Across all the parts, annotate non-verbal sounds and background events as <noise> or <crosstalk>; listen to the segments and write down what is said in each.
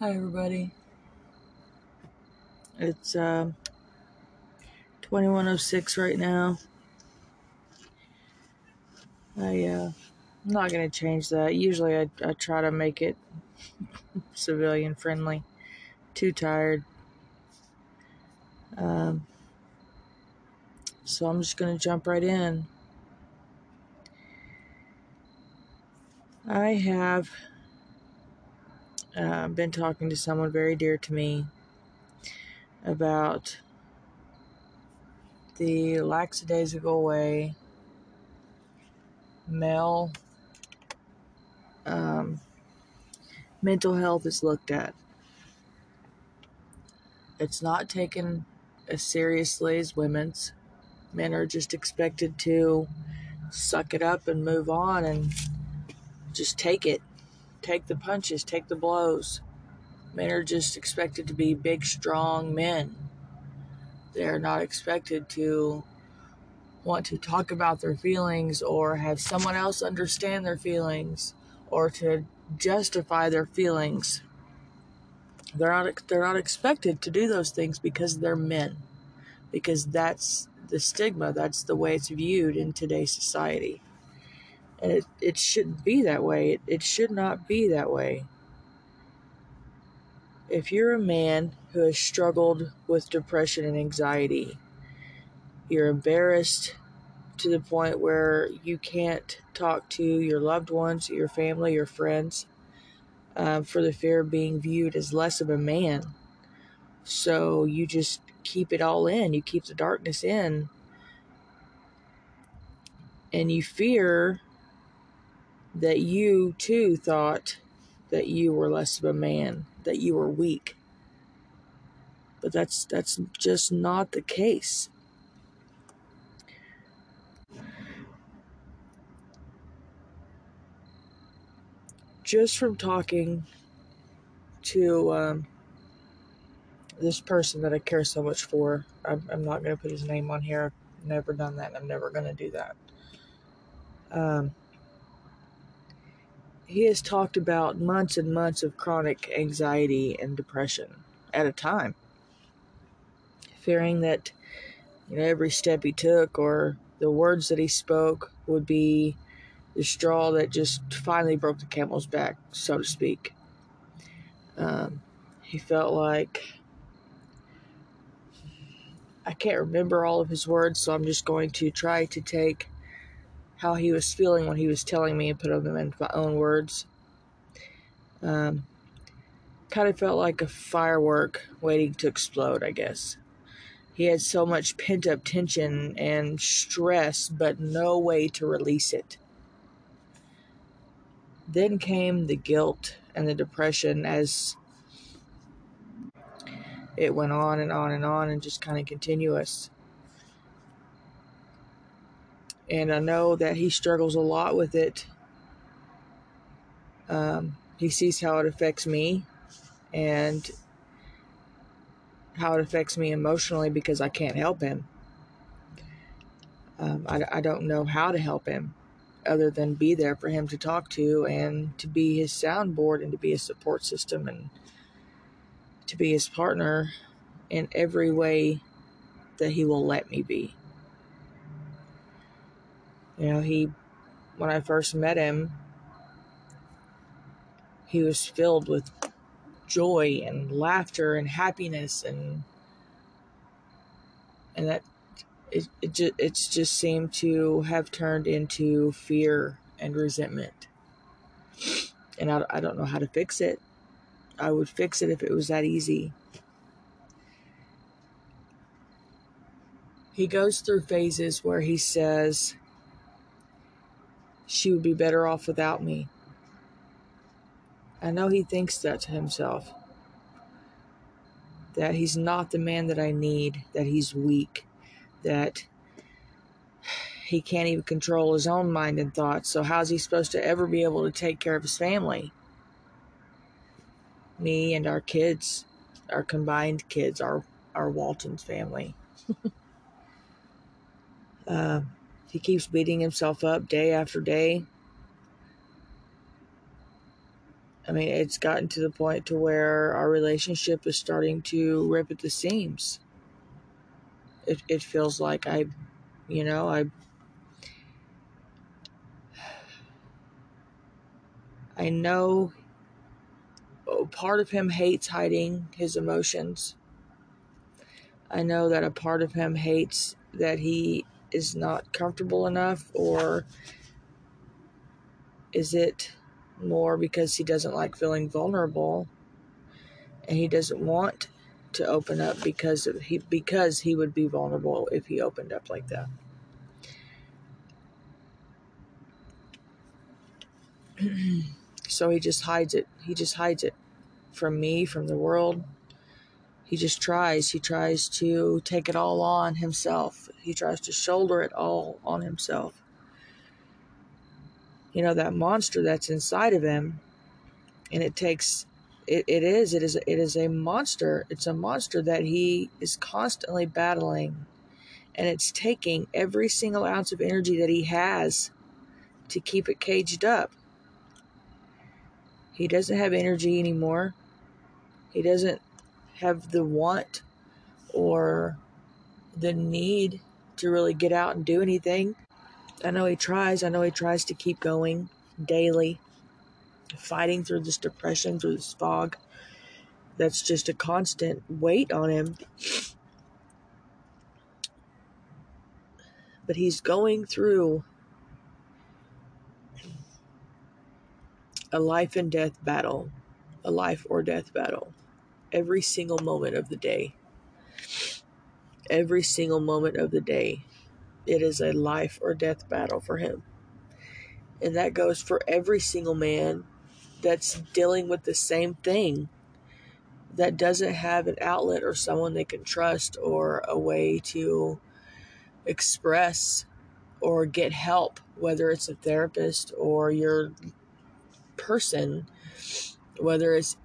Hi, everybody. It's uh, 2106 right now. I, uh, I'm not going to change that. Usually I, I try to make it <laughs> civilian friendly. Too tired. Um, so I'm just going to jump right in. I have uh, been talking to someone very dear to me about the lackadaisical way male um, mental health is looked at. It's not taken as seriously as women's. Men are just expected to suck it up and move on and just take it. Take the punches, take the blows. Men are just expected to be big, strong men. They're not expected to want to talk about their feelings or have someone else understand their feelings or to justify their feelings. They're not they're not expected to do those things because they're men. Because that's the stigma, that's the way it's viewed in today's society. And it, it shouldn't be that way. It, it should not be that way. If you're a man who has struggled with depression and anxiety, you're embarrassed to the point where you can't talk to your loved ones, your family, your friends, uh, for the fear of being viewed as less of a man. So you just keep it all in, you keep the darkness in, and you fear that you too thought that you were less of a man, that you were weak. But that's that's just not the case. Just from talking to um, this person that I care so much for, I'm, I'm not going to put his name on here. I've never done that, and I'm never going to do that. Um, he has talked about months and months of chronic anxiety and depression at a time, fearing that you know every step he took or the words that he spoke would be the straw that just finally broke the camel's back, so to speak. Um, he felt like I can't remember all of his words, so I'm just going to try to take how he was feeling when he was telling me and put them into my own words. Um, kind of felt like a firework waiting to explode, I guess. He had so much pent up tension and stress, but no way to release it. Then came the guilt and the depression as it went on and on and on and just kind of continuous. And I know that he struggles a lot with it. Um, he sees how it affects me and how it affects me emotionally because I can't help him. Um, I, I don't know how to help him other than be there for him to talk to and to be his soundboard and to be his support system and to be his partner in every way that he will let me be. You know, he, when I first met him, he was filled with joy and laughter and happiness and and that it it just it's just seemed to have turned into fear and resentment. And I, I don't know how to fix it. I would fix it if it was that easy. He goes through phases where he says she would be better off without me. I know he thinks that to himself. That he's not the man that I need, that he's weak, that he can't even control his own mind and thoughts. So, how's he supposed to ever be able to take care of his family? Me and our kids, our combined kids, our, our Walton's family. uh, <laughs> he keeps beating himself up day after day I mean, it's gotten to the point to where our relationship is starting to rip at the seams. It it feels like I, you know, I I know part of him hates hiding his emotions. I know that a part of him hates that he is not comfortable enough, or is it more because he doesn't like feeling vulnerable and he doesn't want to open up because he because he would be vulnerable if he opened up like that. <clears throat> so he just hides it. He just hides it from me, from the world. He just tries. He tries to take it all on himself. He tries to shoulder it all on himself. You know, that monster that's inside of him, and it takes it, it is it is it is a monster it's a monster that he is constantly battling and it's taking every single ounce of energy that he has to keep it caged up he doesn't have energy anymore he doesn't have the want or the need to really get out and do anything. I know he tries. I know he tries to keep going daily fighting through this depression, through this fog. That's just a constant weight on him. But he's going through a life and death battle, a life or death battle, every single moment of the day. Every single moment of the day, it is a life or death battle for him. And that goes for every single man that's dealing with the same thing that doesn't have an outlet or someone they can trust or a way to express or get help, whether it's a therapist or your person, whether it's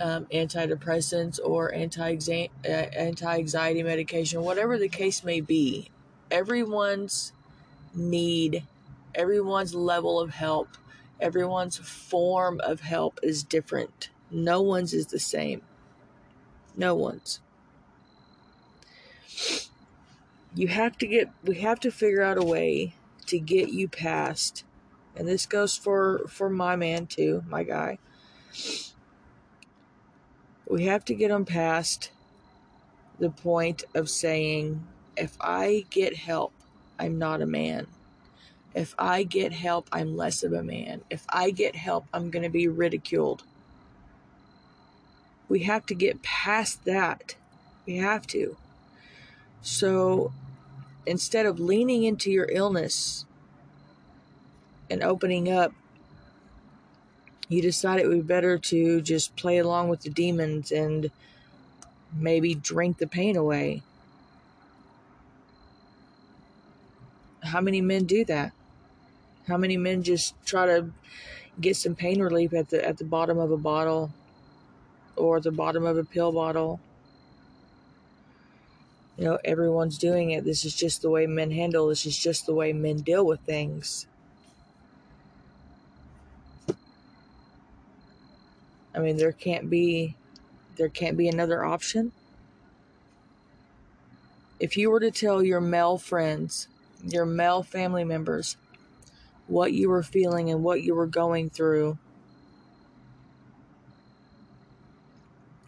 um, antidepressants or anti anxiety medication, whatever the case may be, everyone's need, everyone's level of help Everyone's form of help is different. No one's is the same. No one's. You have to get, we have to figure out a way to get you past, and this goes for, for my man too, my guy. We have to get him past the point of saying, if I get help, I'm not a man. If I get help, I'm less of a man. If I get help, I'm going to be ridiculed. We have to get past that. We have to. So instead of leaning into your illness and opening up, you decide it would be better to just play along with the demons and maybe drink the pain away. How many men do that? How many men just try to get some pain relief at the at the bottom of a bottle or the bottom of a pill bottle? You know, everyone's doing it. This is just the way men handle. This is just the way men deal with things. I mean, there can't be there can't be another option. If you were to tell your male friends, your male family members, what you were feeling and what you were going through,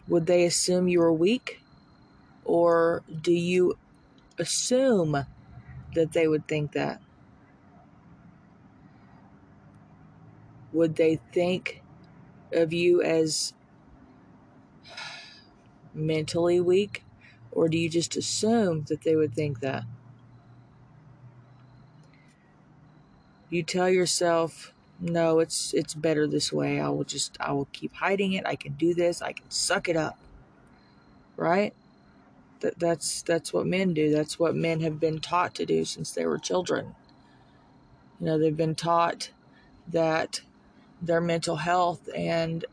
would they assume you were weak? Or do you assume that they would think that? Would they think of you as mentally weak? Or do you just assume that they would think that? you tell yourself no it's it's better this way. I will just i will keep hiding it. I can do this. I can suck it up. Right? That that's that's what men do. That's what men have been taught to do since they were children. You know they've been taught that their mental health and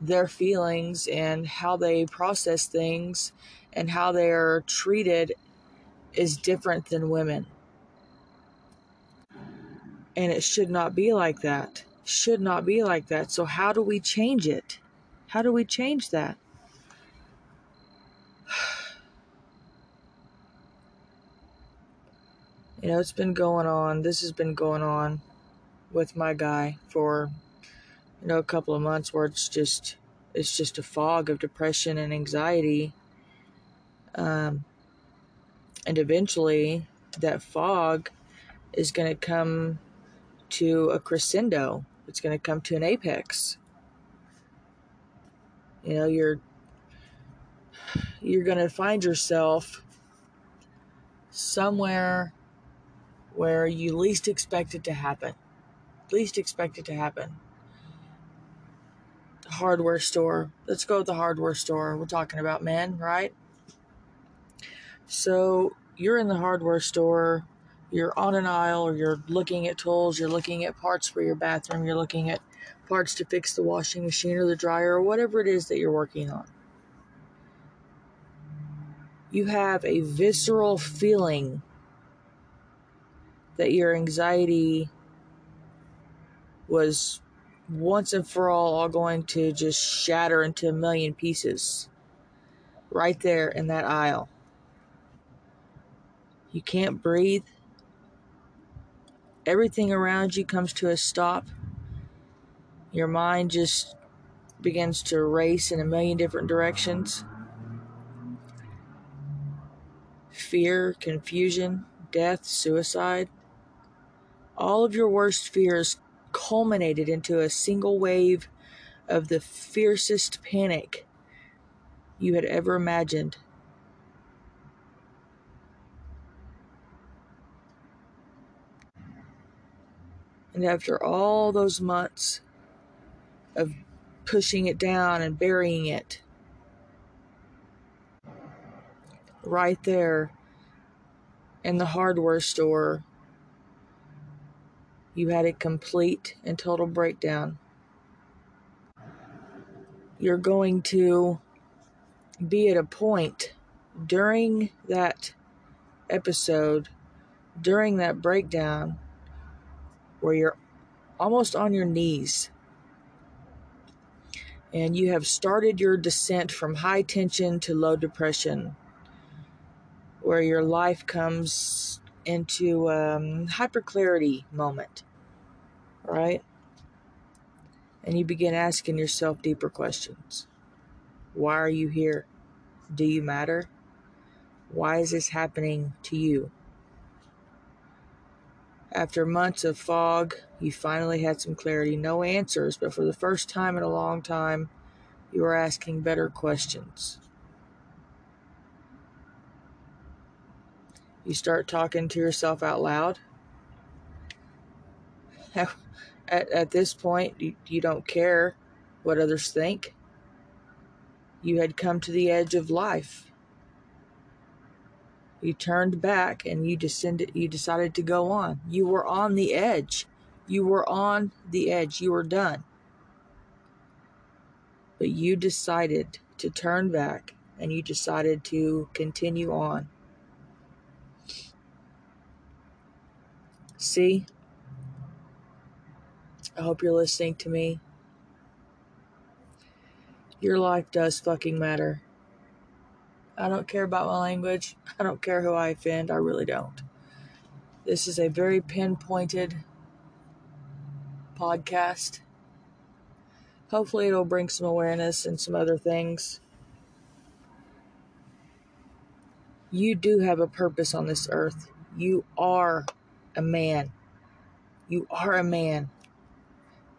their feelings and how they process things and how they are treated is different than women and it should not be like that. should not be like that. So, how do we change it? How do we change that? <sighs> You know, it's been going on. This has been going on with my guy for you know a couple of months where it's just it's just a fog of depression and anxiety. Um, and eventually that fog is going to come to a crescendo. It's going to come to an apex. You know you're you're going to find yourself somewhere where you least expect it to happen. Least expect it to happen hardware store. Let's go to the hardware store. We're talking about men right? So you're in the hardware store. You're on an aisle. Or you're looking at tools. You're looking at parts for your bathroom. You're looking at parts to fix the washing machine or the dryer or whatever it is that you're working on. You have a visceral feeling that your anxiety was once and for all all going to just shatter into a million pieces right there in that aisle. You can't breathe. Everything around you comes to a stop your mind just begins to race in a million different directions. Fear, confusion, death, suicide. All of your worst fears culminated into a single wave of the fiercest panic you had ever imagined. And after all those months of pushing it down and burying it. Right there in the hardware store, you had a complete and total breakdown. You're going to be at a point during that episode, during that breakdown, where you're almost on your knees and you have started your descent from high tension to low depression, where your life comes into a um, hyperclarity moment, right? And you begin asking yourself deeper questions. Why are you here? Do you matter? Why is this happening to you? After months of fog, you finally had some clarity. No answers, but for the first time in a long time, you are asking better questions. You start talking to yourself out loud. <laughs> At, at this point, you, you don't care what others think. You had come to the edge of life. You turned back and you descended you decided to go on. You were on the edge. You were on the edge. You were done. But you decided to turn back and you decided to continue on. See? I hope you're listening to me. Your life does fucking matter. I don't care about my language. I don't care who I offend. I really don't. This is a very pinpointed podcast. Hopefully, it'll bring some awareness and some other things. You do have a purpose on this earth. You are a man. You are a man.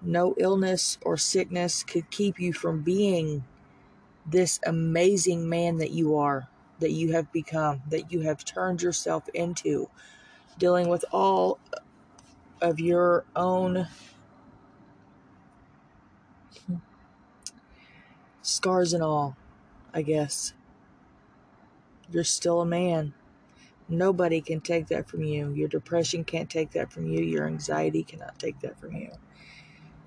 No illness or sickness could keep you from being this amazing man that you are, that you have become, that you have turned yourself into, dealing with all of your own scars and all, I guess. You're still a man. Nobody can take that from you. Your depression can't take that from you. Your anxiety cannot take that from you.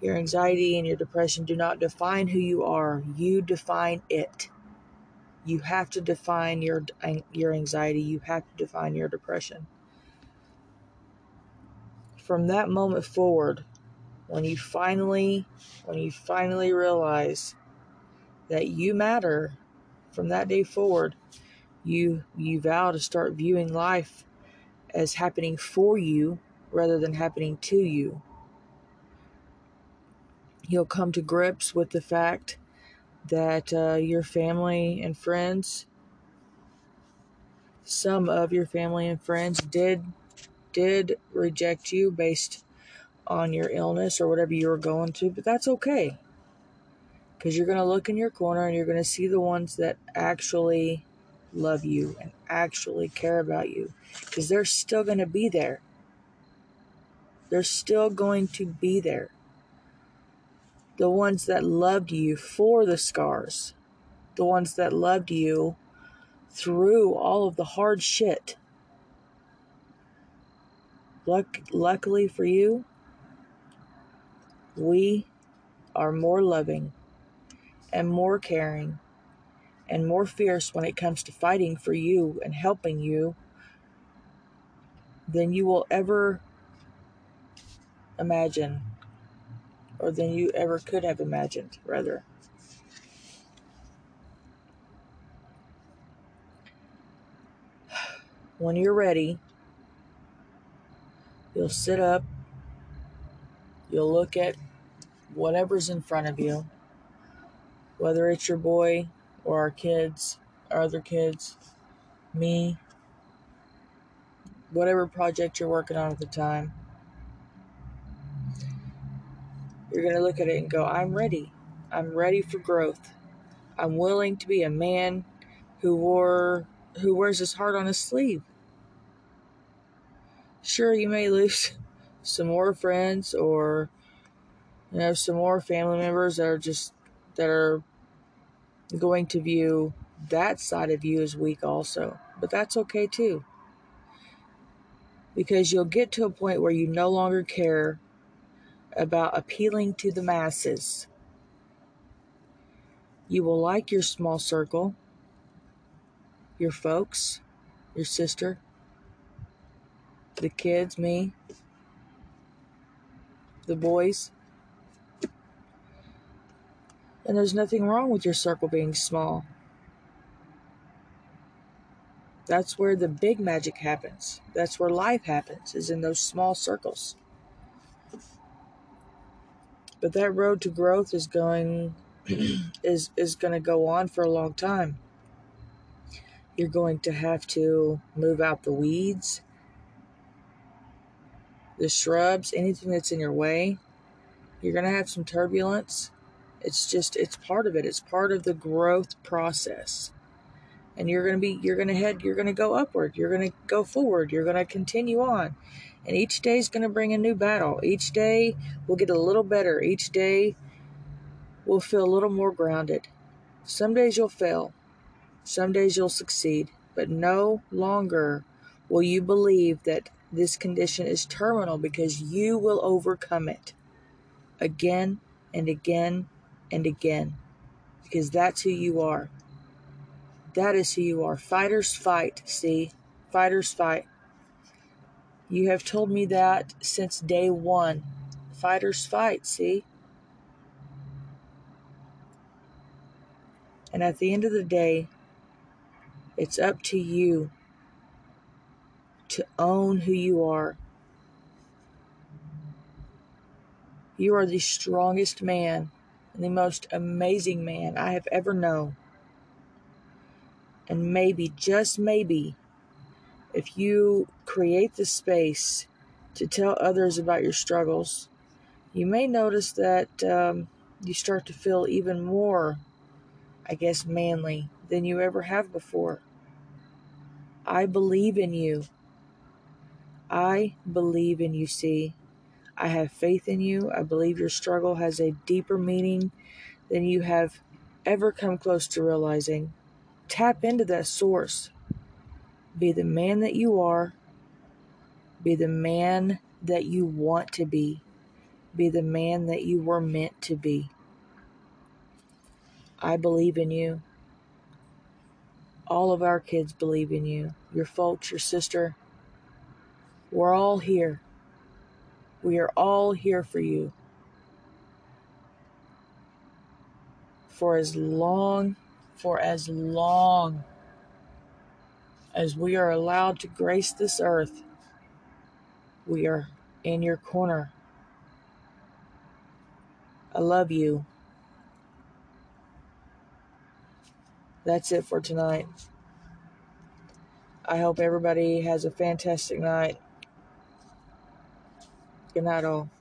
Your anxiety and your depression do not define who you are. You define it. You have to define your your anxiety. You have to define your depression. From that moment forward, when you finally when you finally realize that you matter from that day forward you you vow to start viewing life as happening for you rather than happening to you. You'll come to grips with the fact that uh, your family and friends some of your family and friends did did reject you based on your illness or whatever you were going through but that's okay. Because you're going to look in your corner and you're going to see the ones that actually love you and actually care about you because they're still going to be there. They're still going to be there. The ones that loved you for the scars, the ones that loved you through all of the hard shit. Luck, luckily for you, we are more loving and more caring and more fierce when it comes to fighting for you and helping you than you will ever imagine, or than you ever could have imagined, rather. When you're ready, you'll sit up, you'll look at whatever's in front of you, whether it's your boy or our kids, our other kids, me, whatever project you're working on at the time. You're going to look at it and go, I'm ready. I'm ready for growth. I'm willing to be a man who wore who wears his heart on his sleeve. Sure, you may lose <laughs> some more friends or you know some more family members that are just that are going to view that side of you as weak also. But that's okay too. Because you'll get to a point where you no longer care about appealing to the masses. You will like your small circle, your folks, your sister, the kids, me, the boys. And there's nothing wrong with your circle being small. That's where the big magic happens. That's where life happens, is in those small circles. But that road to growth is going <clears throat> is is going to go on for a long time. You're going to have to move out the weeds, the shrubs, anything that's in your way. You're going to have some turbulence. It's just, it's part of it. It's part of the growth process. And you're going to be, you're going to head, you're going to go upward. You're going to go forward. You're going to continue on. And each day is going to bring a new battle. Each day will get a little better. Each day will feel a little more grounded. Some days you'll fail. Some days you'll succeed. But no longer will you believe that this condition is terminal because you will overcome it again and again and again because that's who you are. That is who you are. Fighters fight, see? Fighters fight. You have told me that since day one. Fighters fight, see? And at the end of the day, it's up to you to own who you are. You are the strongest man the most amazing man I have ever known. And maybe, just maybe, if you create the space to tell others about your struggles, you may notice that um, you start to feel even more, I guess, manly than you ever have before. I believe in you. I believe in you, see. I have faith in you. I believe your struggle has a deeper meaning than you have ever come close to realizing. Tap into that source. Be the man that you are. Be the man that you want to be. Be the man that you were meant to be. I believe in you. All of our kids believe in you. Your folks, your sister. We're all here. We are all here for you for as long, for as long as we are allowed to grace this earth. We are in your corner. I love you. That's it for tonight. I hope everybody has a fantastic night. All.